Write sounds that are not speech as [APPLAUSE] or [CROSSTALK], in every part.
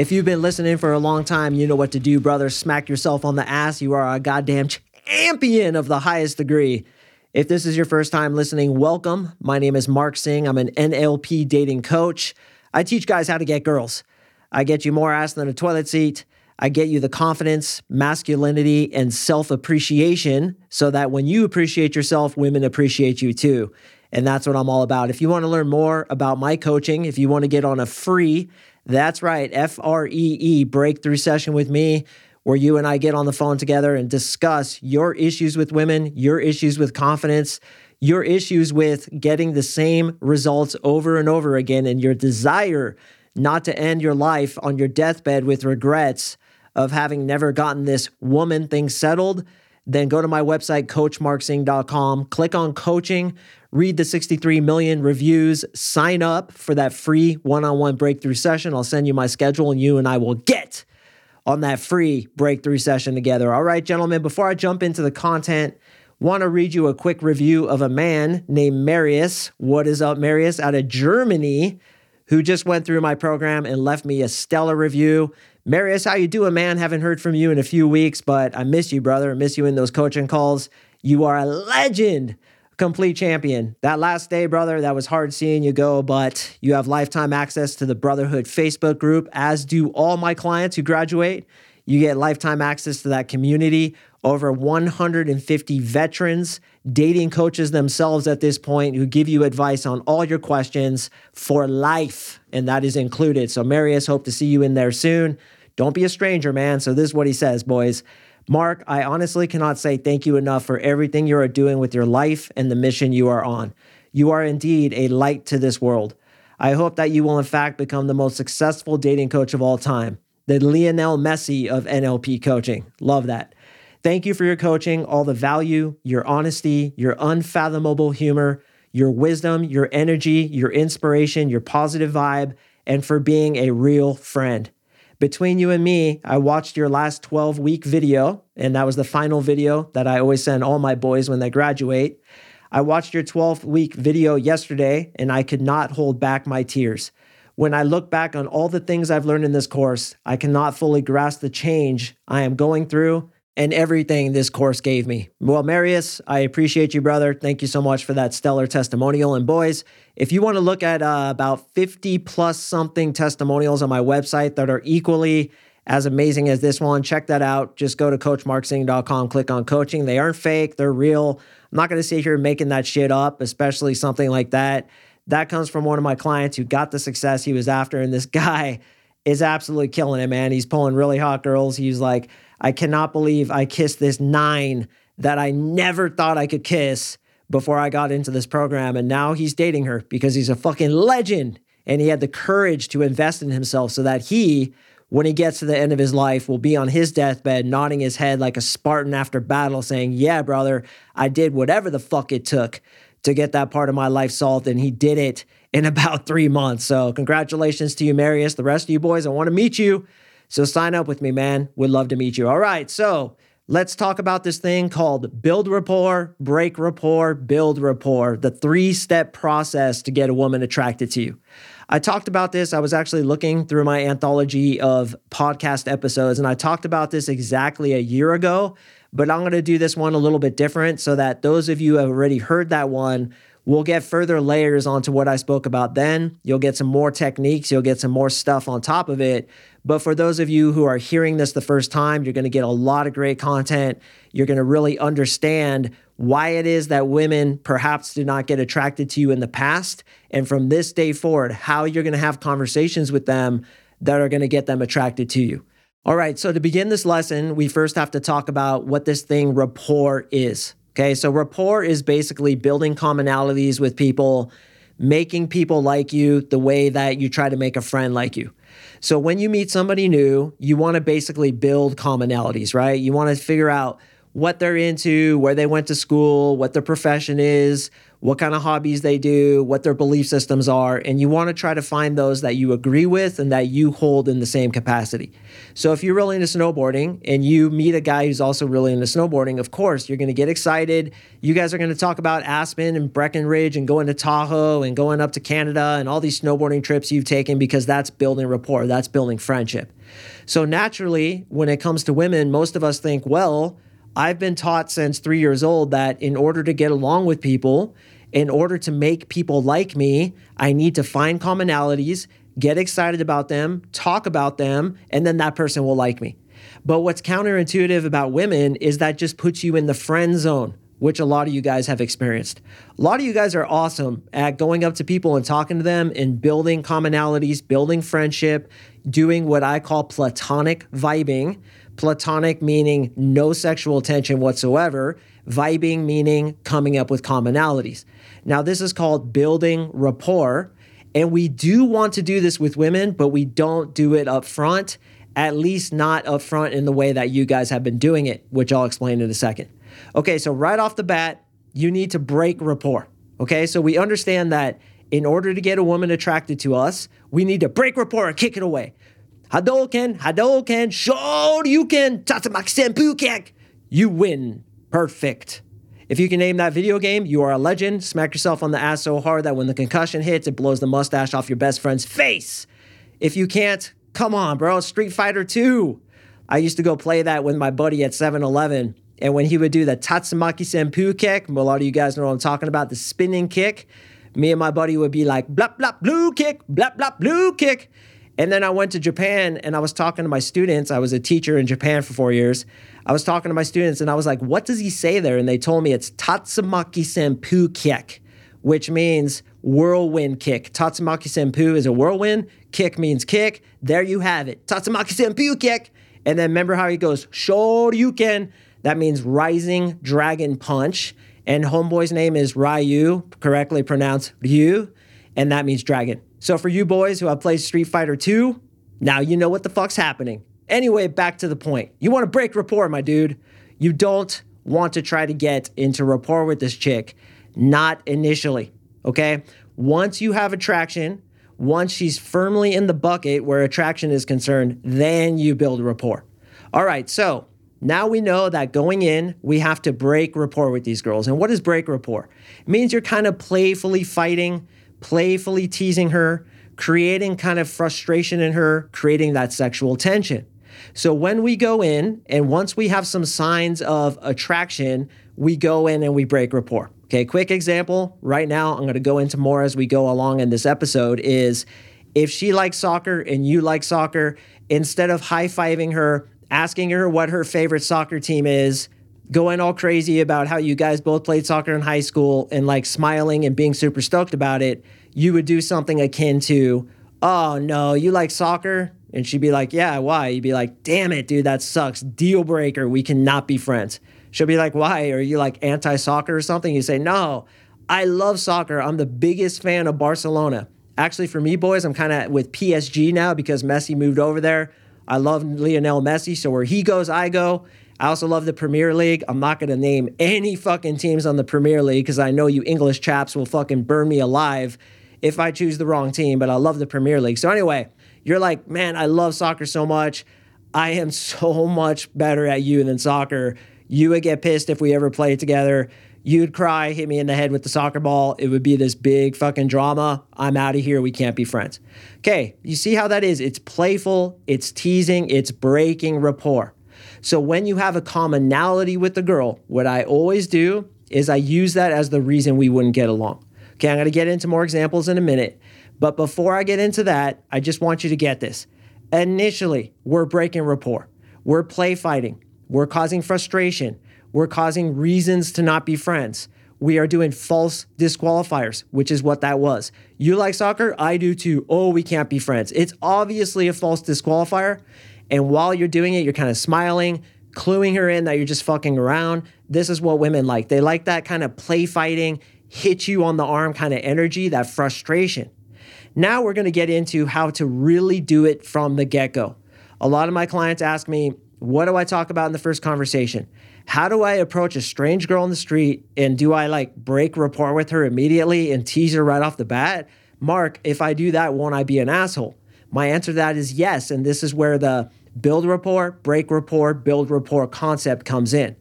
If you've been listening for a long time, you know what to do, brother. Smack yourself on the ass. You are a goddamn champion of the highest degree. If this is your first time listening, welcome. My name is Mark Sing. I'm an NLP dating coach. I teach guys how to get girls. I get you more ass than a toilet seat. I get you the confidence, masculinity, and self appreciation so that when you appreciate yourself, women appreciate you too. And that's what I'm all about. If you want to learn more about my coaching, if you want to get on a free, that's right, F R E E breakthrough session with me, where you and I get on the phone together and discuss your issues with women, your issues with confidence, your issues with getting the same results over and over again, and your desire not to end your life on your deathbed with regrets of having never gotten this woman thing settled, then go to my website, coachmarksing.com, click on coaching, read the 63 million reviews, sign up for that free one on one breakthrough session. I'll send you my schedule and you and I will get on that free breakthrough session together. All right, gentlemen, before I jump into the content, want to read you a quick review of a man named Marius. What is up, Marius? Out of Germany, who just went through my program and left me a stellar review. Marius, how you doing, man? Haven't heard from you in a few weeks, but I miss you, brother. I miss you in those coaching calls. You are a legend, complete champion. That last day, brother, that was hard seeing you go, but you have lifetime access to the Brotherhood Facebook group, as do all my clients who graduate. You get lifetime access to that community. Over 150 veterans, dating coaches themselves at this point who give you advice on all your questions for life, and that is included. So, Marius, hope to see you in there soon. Don't be a stranger, man. So, this is what he says, boys. Mark, I honestly cannot say thank you enough for everything you are doing with your life and the mission you are on. You are indeed a light to this world. I hope that you will, in fact, become the most successful dating coach of all time, the Lionel Messi of NLP coaching. Love that. Thank you for your coaching, all the value, your honesty, your unfathomable humor, your wisdom, your energy, your inspiration, your positive vibe, and for being a real friend. Between you and me, I watched your last 12 week video, and that was the final video that I always send all my boys when they graduate. I watched your 12 week video yesterday, and I could not hold back my tears. When I look back on all the things I've learned in this course, I cannot fully grasp the change I am going through and everything this course gave me. Well, Marius, I appreciate you, brother. Thank you so much for that stellar testimonial. And boys, if you want to look at uh, about 50 plus something testimonials on my website that are equally as amazing as this one, check that out. Just go to coachmarksing.com, click on coaching. They aren't fake, they're real. I'm not going to sit here making that shit up, especially something like that. That comes from one of my clients who got the success he was after. And this [LAUGHS] guy is absolutely killing it, man. He's pulling really hot girls. He's like, I cannot believe I kissed this nine that I never thought I could kiss before I got into this program. And now he's dating her because he's a fucking legend. And he had the courage to invest in himself so that he, when he gets to the end of his life, will be on his deathbed, nodding his head like a Spartan after battle, saying, Yeah, brother, I did whatever the fuck it took to get that part of my life solved. And he did it in [LAUGHS] about three months. So, congratulations to you, Marius. The rest of you boys, I want to meet you. So sign up with me, man. Would love to meet you. All right. So let's talk about this thing called build rapport, break rapport, build rapport, the three step process to get a woman attracted to you. I talked about this. I was actually looking through my anthology of podcast episodes, and I talked about this exactly a year ago, but I'm going to do this one a little bit different so that those of you have already heard that one We'll get further layers onto what I spoke about then. You'll get some more techniques, you'll get some more stuff on top of it. But for those of you who are hearing this the first time, you're going to get a lot of great content. You're going to really understand why it is that women perhaps did not get attracted to you in the past. And from this day forward, how you're going to have conversations with them that are going to get them attracted to you. All right, so to begin this lesson, we first have to talk about what this thing rapport is. Okay, so rapport is basically building commonalities with people, making people like you the way that you try to make a friend like you. So when you meet somebody new, you want to basically build commonalities, right? You want to figure out what they're into, where they went to school, what their profession is, what kind of hobbies they do, what their belief systems are, and you want to try to find those that you agree with and that you hold in the same capacity. So if you're really into snowboarding and you meet a guy who's also really into snowboarding, of course, you're going to get excited. You guys are going to talk about Aspen and Breckenridge and going to Tahoe and going up to Canada and all these snowboarding trips you've taken because that's building rapport, that's building friendship. So naturally, when it comes to women, most of us think, well, I've been taught since three years old that in order to get along with people, in order to make people like me, I need to find commonalities, get excited about them, talk about them, and then that person will like me. But what's counterintuitive about women is that just puts you in the friend zone, which a lot of you guys have experienced. A lot of you guys are awesome at going up to people and talking to them and building commonalities, building friendship, doing what I call platonic vibing, Platonic meaning no sexual tension whatsoever, vibing meaning coming up with commonalities. Now, this is called building rapport. And we do want to do this with women, but we don't do it up front, at least not up front in the way that you guys have been doing it, which I'll explain in a second. Okay, so right off the bat, you need to break rapport. Okay, so we understand that in order to get a woman attracted to us, we need to break rapport and kick it away. Hadouken, Hadouken, Shoryuken, Tatsumaki Senpukek. You win. Perfect. If you can name that video game, you are a legend. Smack yourself on the ass so hard that when the concussion hits, it blows the mustache off your best friend's face. If you can't, come on, bro. Street Fighter 2. I used to go play that with my buddy at 7 Eleven. And when he would do the Tatsumaki Senpu kick, a lot of you guys know what I'm talking about, the spinning kick, me and my buddy would be like, blap, blap, blue kick, blap, blap, blue kick. And then I went to Japan and I was talking to my students. I was a teacher in Japan for four years. I was talking to my students and I was like, what does he say there? And they told me it's Tatsumaki Senpu Kick, which means whirlwind kick. Tatsumaki Senpu is a whirlwind, kick means kick. There you have it. Tatsumaki Senpu Kick. And then remember how he goes, Shoryuken. That means rising dragon punch. And homeboy's name is Ryu, correctly pronounced Ryu, and that means dragon. So for you boys who have played Street Fighter 2, now you know what the fuck's happening. Anyway, back to the point. You want to break rapport, my dude. You don't want to try to get into rapport with this chick, not initially, okay? Once you have attraction, once she's firmly in the bucket where attraction is concerned, then you build rapport. All right, so now we know that going in, we have to break rapport with these girls. And what is break rapport? It means you're kind of playfully fighting playfully teasing her, creating kind of frustration in her, creating that sexual tension. So when we go in and once we have some signs of attraction, we go in and we break rapport. Okay, quick example right now, I'm gonna go into more as we go along in this episode is if she likes soccer and you like soccer, instead of high fiving her, asking her what her favorite soccer team is, going all crazy about how you guys both played soccer in high school and like smiling and being super stoked about it, you would do something akin to, oh no, you like soccer? And she'd be like, yeah, why? You'd be like, damn it, dude, that sucks. Deal breaker. We cannot be friends. She'll be like, why? Are you like anti soccer or something? You say, no, I love soccer. I'm the biggest fan of Barcelona. Actually, for me, boys, I'm kind of with PSG now because Messi moved over there. I love Lionel Messi. So where he goes, I go. I also love the Premier League. I'm not going to name any fucking teams on the Premier League because I know you English chaps will fucking burn me alive if I choose the wrong team, but I love the Premier League. So, anyway, you're like, man, I love soccer so much. I am so much better at you than soccer. You would get pissed if we ever played together. You'd cry, hit me in the head with the soccer ball. It would be this big fucking drama. I'm out of here. We can't be friends. Okay, you see how that is? It's playful, it's teasing, it's breaking rapport. So when you have a commonality with the girl, what I always do is I use that as the reason we wouldn't get along. Okay, I'm gonna get into more examples in a minute. But before I get into that, I just want you to get this. Initially, we're breaking rapport, we're play fighting, we're causing frustration, we're causing reasons to not be friends. We are doing false disqualifiers, which is what that was. You like soccer? I do too. Oh, we can't be friends. It's obviously a false disqualifier. And while you're doing it, you're kind of smiling, cluing her in that you're just fucking around. This is what women like. They like that kind of play fighting, hit you on the arm kind of energy, that frustration. Now we're going to get into how to really do it from the get go. A lot of my clients ask me, what do I talk about in the first conversation? How do I approach a strange girl in the street and do I like break rapport with her immediately and tease her right off the bat? Mark, if I do that, won't I be an asshole? My answer to that is yes. And this is where the build rapport, break rapport, build rapport concept comes in.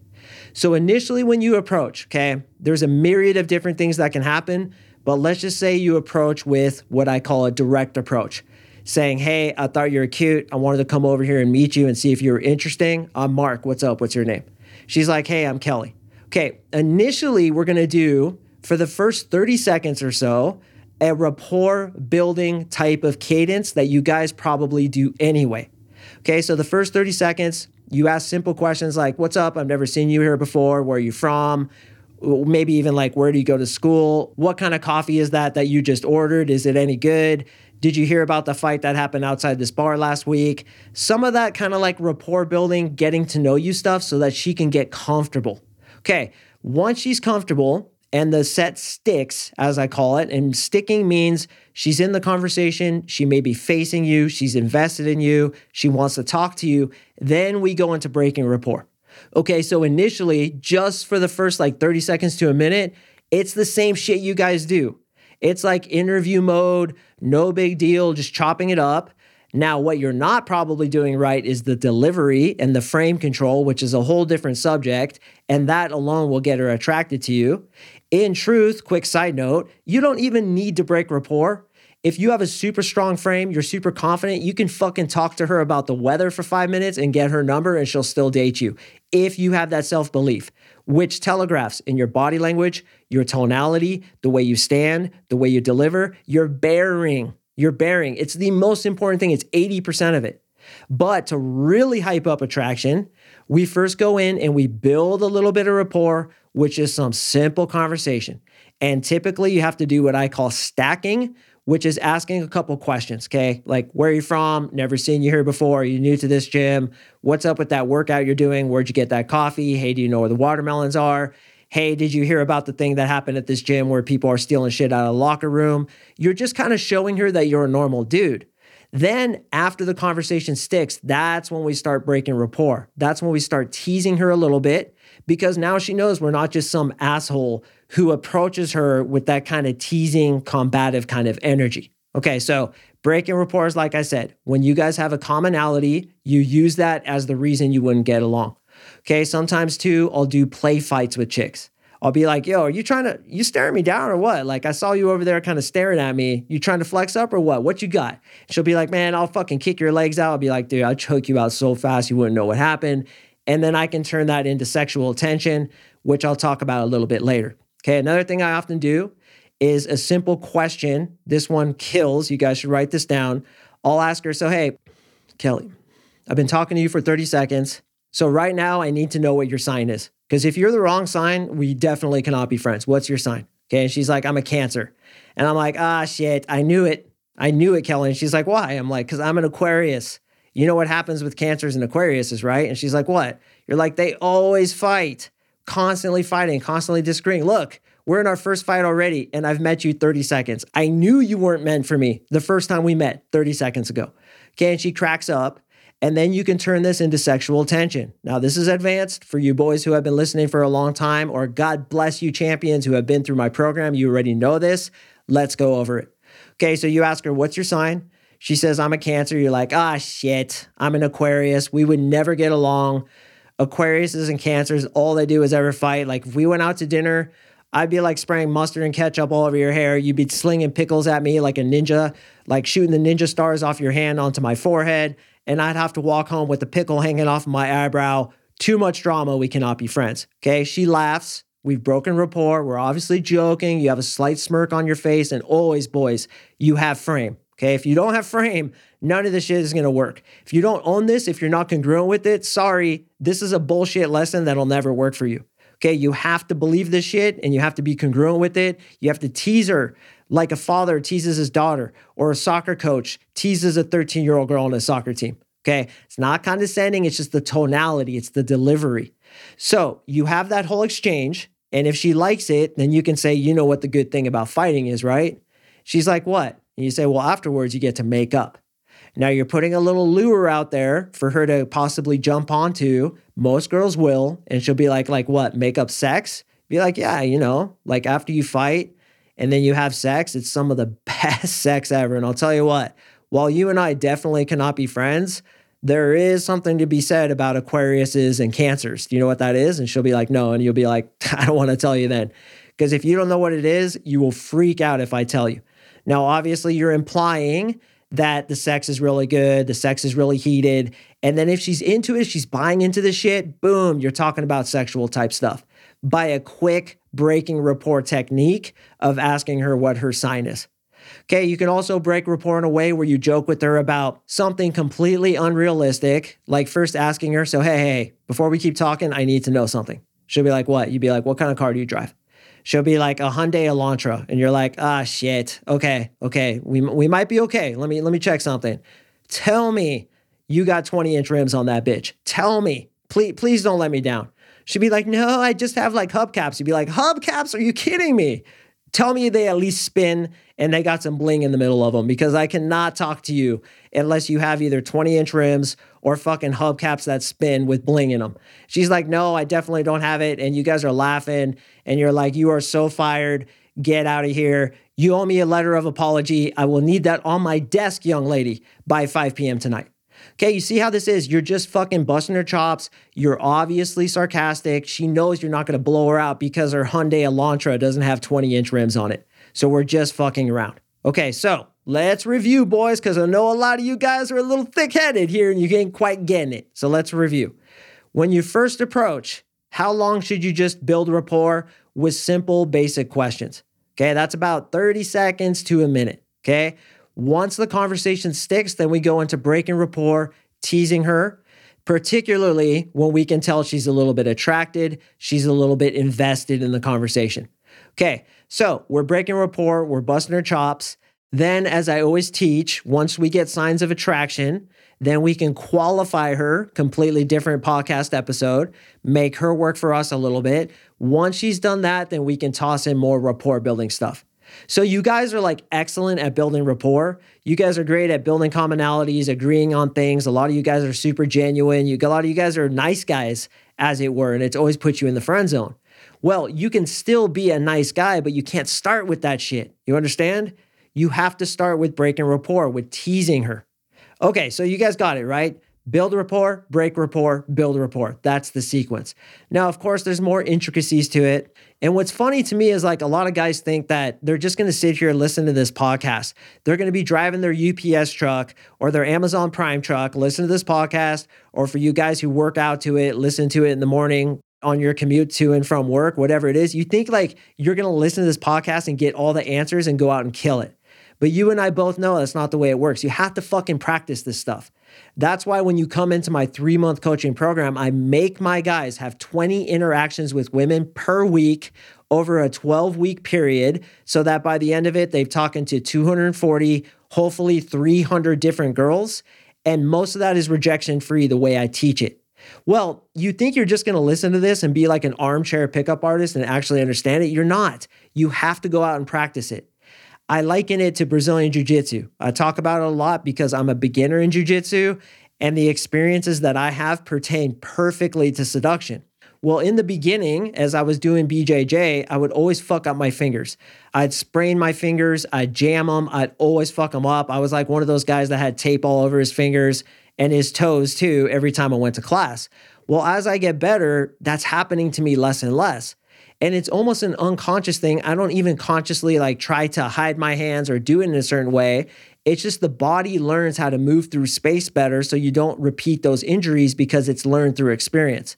So, initially, when you approach, okay, there's a myriad of different things that can happen, but let's just say you approach with what I call a direct approach saying, Hey, I thought you were cute. I wanted to come over here and meet you and see if you were interesting. I'm Mark. What's up? What's your name? She's like, Hey, I'm Kelly. Okay, initially, we're gonna do for the first 30 seconds or so, a rapport building type of cadence that you guys probably do anyway. Okay, so the first 30 seconds, you ask simple questions like, What's up? I've never seen you here before. Where are you from? Maybe even like, Where do you go to school? What kind of coffee is that that you just ordered? Is it any good? Did you hear about the fight that happened outside this bar last week? Some of that kind of like rapport building, getting to know you stuff so that she can get comfortable. Okay, once she's comfortable, and the set sticks, as I call it. And sticking means she's in the conversation, she may be facing you, she's invested in you, she wants to talk to you. Then we go into breaking rapport. Okay, so initially, just for the first like 30 seconds to a minute, it's the same shit you guys do. It's like interview mode, no big deal, just chopping it up. Now, what you're not probably doing right is the delivery and the frame control, which is a whole different subject, and that alone will get her attracted to you. In truth, quick side note, you don't even need to break rapport. If you have a super strong frame, you're super confident, you can fucking talk to her about the weather for five minutes and get her number and she'll still date you. If you have that self belief, which telegraphs in your body language, your tonality, the way you stand, the way you deliver, your bearing. Your bearing. It's the most important thing, it's 80% of it. But to really hype up attraction, we first go in and we build a little bit of rapport which is some simple conversation. And typically you have to do what I call stacking, which is asking a couple questions, okay? Like, where are you from? Never seen you here before. Are you new to this gym? What's up with that workout you're doing? Where'd you get that coffee? Hey, do you know where the watermelons are? Hey, did you hear about the thing that happened at this gym where people are stealing shit out of the locker room? You're just kind of showing her that you're a normal dude. Then, after the conversation sticks, that's when we start breaking rapport. That's when we start teasing her a little bit because now she knows we're not just some asshole who approaches her with that kind of teasing, combative kind of energy. Okay, so breaking rapport, is like I said, when you guys have a commonality, you use that as the reason you wouldn't get along. Okay, sometimes too, I'll do play fights with chicks. I'll be like, yo, are you trying to, you staring me down or what? Like, I saw you over there kind of staring at me. You trying to flex up or what? What you got? She'll be like, man, I'll fucking kick your legs out. I'll be like, dude, I'll choke you out so fast you wouldn't know what happened. And then I can turn that into sexual attention, which I'll talk about a little bit later. Okay, another thing I often do is a simple question. This one kills. You guys should write this down. I'll ask her, so hey, Kelly, I've been talking to you for 30 seconds. So right now I need to know what your sign is. Because if you're the wrong sign, we definitely cannot be friends. What's your sign? Okay. And she's like, I'm a cancer. And I'm like, ah, shit, I knew it. I knew it, Kelly. And she's like, why? I'm like, because I'm an Aquarius you know what happens with cancers and Aquarius, right? And she's like, what? You're like, they always fight, constantly fighting, constantly disagreeing. Look, we're in our first fight already, and I've met you 30 seconds. I knew you weren't meant for me the first time we met 30 seconds ago. Okay, and she cracks up, and then you can turn this into sexual tension. Now, this is advanced for you boys who have been listening for a long time, or God bless you, champions who have been through my program. You already know this. Let's go over it. Okay, so you ask her, What's your sign? She says, I'm a Cancer. You're like, ah, shit, I'm an Aquarius. We would never get along. Aquariuses and Cancers, all they do is ever fight. Like, if we went out to dinner, I'd be like spraying mustard and ketchup all over your hair. You'd be slinging pickles at me like a ninja, like shooting the ninja stars off your hand onto my forehead. And I'd have to walk home with the pickle hanging off my eyebrow. Too much drama. We cannot be friends. Okay. She laughs. We've broken rapport. We're obviously joking. You have a slight smirk on your face. And always, boys, you have frame. Okay. If you don't have frame, none of this shit is going to work. If you don't own this, if you're not congruent with it, sorry, this is a bullshit lesson that'll never work for you. Okay. You have to believe this shit and you have to be congruent with it. You have to tease her like a father teases his daughter or a soccer coach teases a 13 year old girl on a soccer team. Okay. It's not condescending. It's just the tonality, it's the delivery. So you have that whole exchange. And if she likes it, then you can say, you know what the good thing about fighting is, right? She's like, what? And you say, well, afterwards, you get to make up. Now you're putting a little lure out there for her to possibly jump onto. Most girls will, and she'll be like, like what? Make up sex? Be like, yeah, you know, like after you fight and then you have sex, it's some of the [LAUGHS] best sex ever. And I'll tell you what, while you and I definitely cannot be friends, there is something to be said about Aquariuses and Cancers. Do you know what that is? And she'll be like, no. And you'll be like, [LAUGHS] I don't want to tell you then. Because if you don't know what it is, you will freak out if I tell you. Now, obviously, you're implying that the sex is really good, the sex is really heated. And then if she's into it, she's buying into the shit, boom, you're talking about sexual type stuff by a quick breaking rapport technique of asking her what her sign is. Okay, you can also break rapport in a way where you joke with her about something completely unrealistic, like first asking her, So, hey, hey, before we keep talking, I need to know something. She'll be like, What? You'd be like, What kind of car do you drive? She'll be like a Hyundai Elantra, and you're like, ah, shit. Okay, okay, we we might be okay. Let me let me check something. Tell me you got 20 inch rims on that bitch. Tell me, please please don't let me down. She'd be like, no, I just have like hubcaps. You'd be like, hubcaps? Are you kidding me? Tell me they at least spin and they got some bling in the middle of them because I cannot talk to you unless you have either 20 inch rims or fucking hubcaps that spin with bling in them. She's like, no, I definitely don't have it. And you guys are laughing and you're like, you are so fired. Get out of here. You owe me a letter of apology. I will need that on my desk, young lady, by 5 p.m. tonight. Okay, you see how this is? You're just fucking busting her chops. You're obviously sarcastic. She knows you're not to blow her out because her Hyundai Elantra doesn't have 20 inch rims on it. So we're just fucking around. Okay, so let's review, boys, because I know a lot of you guys are a little thick headed here and you ain't quite getting it. So let's review. When you first approach, how long should you just build rapport with simple, basic questions? Okay, that's about 30 seconds to a minute. Okay, once the conversation sticks, then we go into breaking rapport, teasing her, particularly when we can tell she's a little bit attracted, she's a little bit invested in the conversation. Okay, so we're breaking rapport, we're busting her chops. Then, as I always teach, once we get signs of attraction, then we can qualify her, completely different podcast episode, make her work for us a little bit. Once she's done that, then we can toss in more rapport building stuff. So you guys are like excellent at building rapport. You guys are great at building commonalities, agreeing on things. A lot of you guys are super genuine. You a lot of you guys are nice guys, as it were, and it's always put you in the friend zone. Well, you can still be a nice guy, but you can't start with that shit. You understand? You have to start with breaking rapport, with teasing her. Okay, so you guys got it, right? Build rapport, break rapport, build rapport. That's the sequence. Now, of course, there's more intricacies to it. And what's funny to me is like a lot of guys think that they're just going to sit here and listen to this podcast. They're going to be driving their UPS truck or their Amazon Prime truck, listen to this podcast, or for you guys who work out to it, listen to it in the morning on your commute to and from work, whatever it is. You think like you're going to listen to this podcast and get all the answers and go out and kill it. But you and I both know that's not the way it works. You have to fucking practice this stuff. That's why when you come into my three month coaching program, I make my guys have 20 interactions with women per week over a 12 week period so that by the end of it, they've talked to 240, hopefully 300 different girls. And most of that is rejection free the way I teach it. Well, you think you're just going to listen to this and be like an armchair pickup artist and actually understand it? You're not. You have to go out and practice it. I liken it to Brazilian Jiu Jitsu. I talk about it a lot because I'm a beginner in Jiu Jitsu and the experiences that I have pertain perfectly to seduction. Well, in the beginning, as I was doing BJJ, I would always fuck up my fingers. I'd sprain my fingers, I'd jam them, I'd always fuck them up. I was like one of those guys that had tape all over his fingers and his toes too every time I went to class. Well, as I get better, that's happening to me less and less and it's almost an unconscious thing. I don't even consciously like try to hide my hands or do it in a certain way. It's just the body learns how to move through space better so you don't repeat those injuries because it's learned through experience.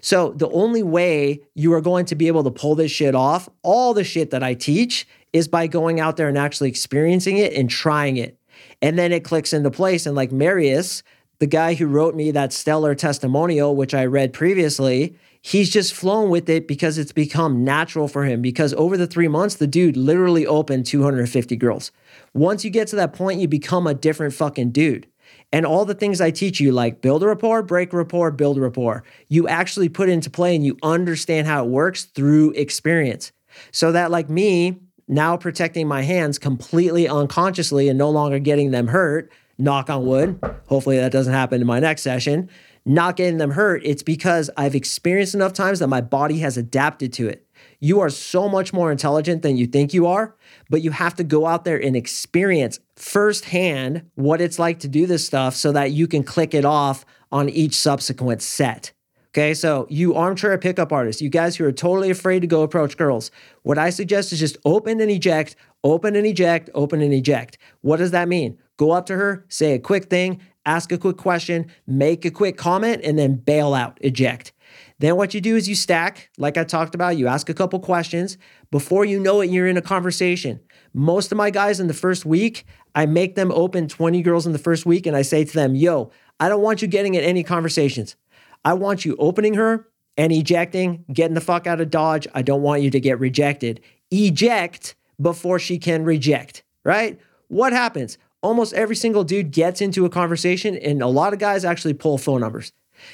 So, the only way you are going to be able to pull this shit off, all the shit that I teach, is by going out there and actually experiencing it and trying it. And then it clicks into place. And like Marius, the guy who wrote me that stellar testimonial, which I read previously, he's just flown with it because it's become natural for him. Because over the three months, the dude literally opened 250 girls. Once you get to that point, you become a different fucking dude. And all the things I teach you, like build a rapport, break rapport, build rapport, you actually put into play and you understand how it works through experience. So that, like me, now protecting my hands completely unconsciously and no longer getting them hurt, knock on wood. Hopefully that doesn't happen in my next session. Not getting them hurt, it's because I've experienced enough times that my body has adapted to it. You are so much more intelligent than you think you are, but you have to go out there and experience firsthand what it's like to do this stuff so that you can click it off on each subsequent set. Okay, so you armchair pickup artists, you guys who are totally afraid to go approach girls, what I suggest is just open and eject, open and eject, open and eject. What does that mean? Go up to her, say a quick thing, ask a quick question, make a quick comment, and then bail out, eject. Then what you do is you stack, like I talked about, you ask a couple questions. Before you know it, you're in a conversation. Most of my guys in the first week, I make them open 20 girls in the first week and I say to them, yo, I don't want you getting in any conversations. I want you opening her and ejecting, getting the fuck out of Dodge. I don't want you to get rejected. Eject before she can reject, right? What happens? Almost every single dude gets into a conversation, and a lot of guys actually pull phone numbers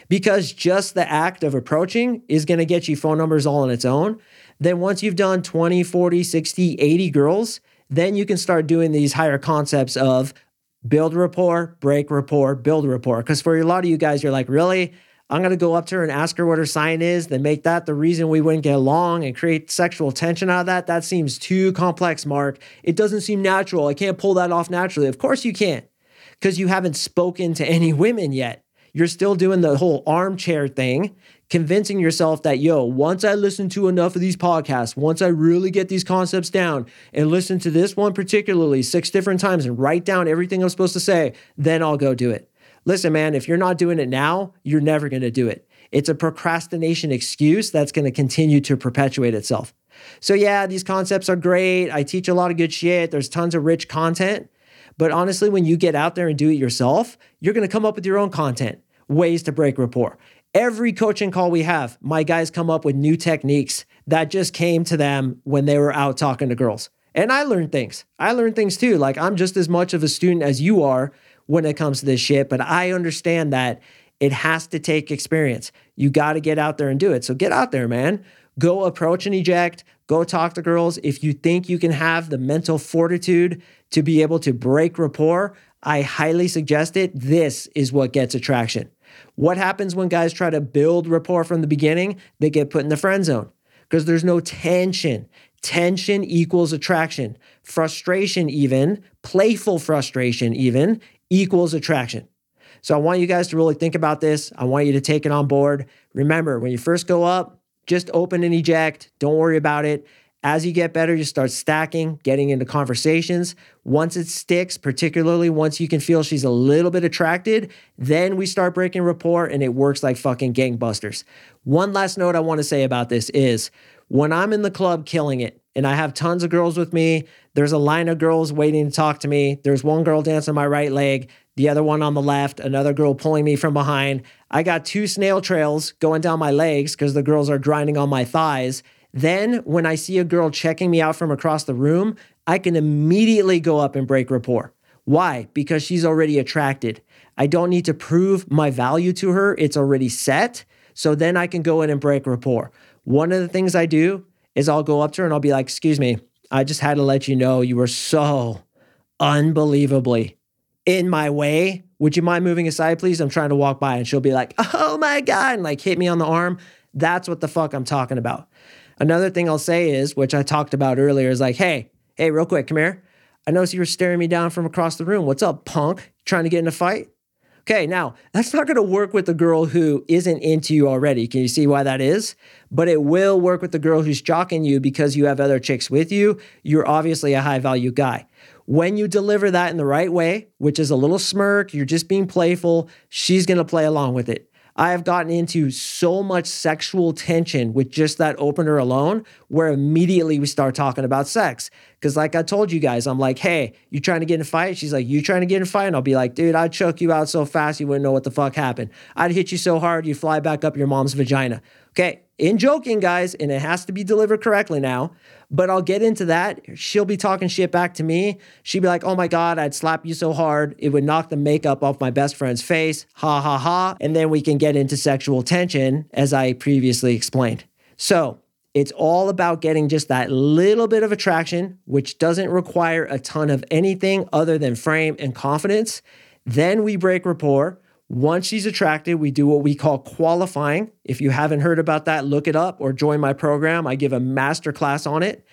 because just the act of approaching is going to get you phone numbers all on its own. Then, once you've done 20, 40, 60, 80 girls, then you can start doing these higher concepts of build rapport, break rapport, build rapport. Because for a lot of you guys, you're like, really? I'm going to go up to her and ask her what her sign is, then make that the reason we wouldn't get along and create sexual tension out of that. That seems too complex, Mark. It doesn't seem natural. I can't pull that off naturally. Of course you can't, because you haven't spoken to any [LAUGHS] women yet. You're still doing the whole armchair thing, convincing yourself that, yo, once I listen to enough of these podcasts, once I really get these concepts down and listen to this one particularly six different times and write down everything I'm supposed to say, then I'll go do it. Listen, man, if you're not doing it now, you're never going to do it. It's a procrastination excuse that's going to continue to perpetuate itself. So, yeah, these concepts are great. I teach a lot of good shit. There's tons of rich content. But honestly, when you get out there and do it yourself, you're going to come up with your own content, ways to break rapport. Every coaching call we have, my guys come up with new techniques that just came to them when they were out talking to girls. And I learned things. I learned things too. Like I'm just as much of a student as you are when it comes to this shit, but I understand that it has to take experience. You got to get out there and do it. So get out there, man. Go approach and eject. Go talk to girls. If you think you can have the mental fortitude to be able to break rapport, I highly suggest it. This is what gets attraction. What happens when guys try to build rapport from the beginning? They get put in the friend zone because there's no tension. Tension equals attraction. Frustration, even, playful frustration, even, equals attraction. So I want you guys to really think about this. I want you to take it on board. Remember, when you first go up, just open and eject. Don't worry about it. As you get better, you start stacking, getting into conversations. Once it sticks, particularly once you can feel she's a little bit attracted, then we start breaking rapport and it works like fucking gangbusters. One last note I want to say about this is when I'm in the club killing it and I have tons of girls with me, there's a line of girls waiting to talk to me. There's one girl dancing my right leg, the other one on the left, another girl pulling me from behind. I got two snail trails going down my legs because the girls are grinding on my thighs. Then, when I see a girl checking me out from across the room, I can immediately go up and break rapport. Why? Because she's already attracted. I don't need to prove my value to her, it's already set. So then I can go in and break rapport. One of the things I do is I'll go up to her and I'll be like, Excuse me, I just had to let you know you were so unbelievably in my way. Would you mind moving aside, please? I'm trying to walk by. And she'll be like, oh my God, and like hit me on the arm. That's what the fuck I'm talking about. Another thing I'll say is, which I talked about earlier, is like, hey, hey, real quick, come here. I noticed you were staring me down from across the room. What's up, punk? Trying to get in a fight? Okay, now that's not going to work with the girl who isn't into you already. Can you see why that is? But it will work with the girl who's jocking you because you have other chicks with you. You're obviously a high value guy. When you deliver that in the right way, which is a little smirk, you're just being playful, she's going to play along with it. I have gotten into so much sexual tension with just that opener alone, where immediately we start talking about sex. Cause like I told you guys, I'm like, hey, you trying to get in a fight? She's like, you trying to get in a fight? And I'll be like, dude, I'd choke you out so fast you wouldn't know what the fuck happened. I'd hit you so hard you fly back up your mom's vagina. Okay, in joking, guys, and it has to be delivered correctly now. But I'll get into that. She'll be talking shit back to me. She'd be like, oh my God, I'd slap you so hard, it would knock the makeup off my best friend's face. Ha ha ha. And then we can get into sexual tension, as I previously explained. So it's all about getting just that little bit of attraction, which doesn't require a ton of anything other than frame and confidence. Then we break rapport. Once she's attracted, we do what we call qualifying. If you haven't heard about that, look it up or join my program. I give a master class on it.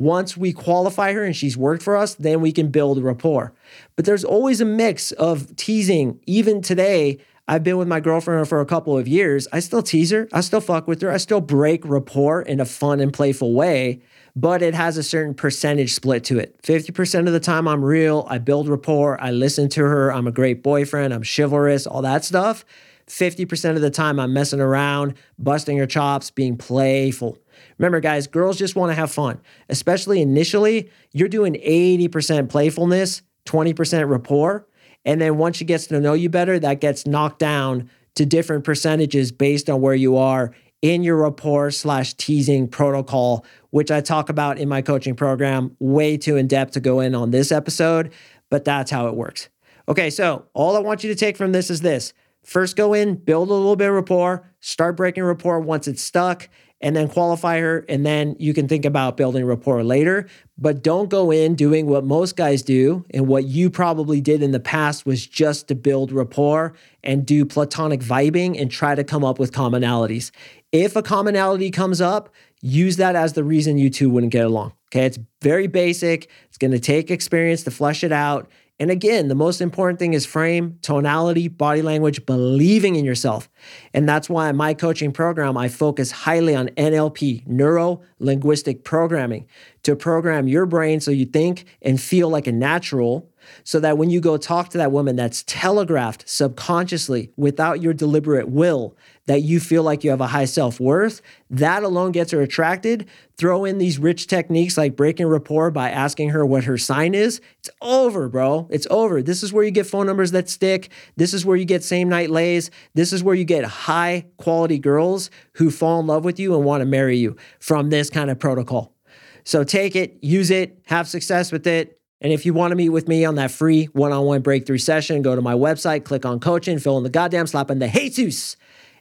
Once we qualify her and she's worked for us, then we can build rapport. But there's always a mix of teasing. Even today, I've been with my girlfriend for a couple of years. I still tease her, I still fuck with her, I still break rapport in a fun and playful way but it has a certain percentage split to it. 50% of the time, I'm real, I build rapport, I listen to her, I'm a great boyfriend, I'm chivalrous, all that stuff. 50% of the time, I'm messing around, busting her chops, being playful. Remember, guys, girls just want to have fun, especially initially. You're doing 80% playfulness, 20% rapport. And then once she gets to know you better, that gets knocked down to different percentages based on where you are in your rapport slash teasing protocol, which I talk about in my coaching program, way too in depth to go in on this episode, but that's how it works. Okay, so all I want you to take from this is this first go in, build a little bit of rapport, start breaking rapport once it's stuck, and then qualify her. And then you can think about building rapport later. But don't go in doing what most guys do and what you probably did in the past was just to build rapport and do platonic vibing and try to come up with commonalities. If a commonality comes up, use that as the reason you two wouldn't get along. Okay, it's very basic. It's going to take experience to flesh it out. And again, the most important thing is frame, tonality, body language, believing in yourself. And that's why in my coaching program, I focus highly on NLP, neuro linguistic programming, to program your brain so you think and feel like a natural so that when you go talk to that woman that's telegraphed subconsciously without your deliberate will that you feel like you have a high self-worth that alone gets her attracted. Throw in these rich techniques like breaking rapport by asking her what her sign is. It's over bro. It's over. This is where you get phone numbers that stick. This is where you get same night lays. This is where you get high quality girls who fall in love with you and want to marry you from this kind of protocol. So take it use it have success with it. And if you want to meet with me on that free one on one breakthrough session, go to my website, click on coaching, fill in the goddamn slap in the Jesus,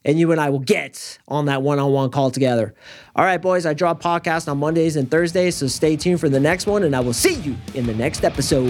and you and I will get on that one on one call together. All right, boys, I drop podcasts on Mondays and Thursdays, so stay tuned for the next one, and I will see you in the next episode.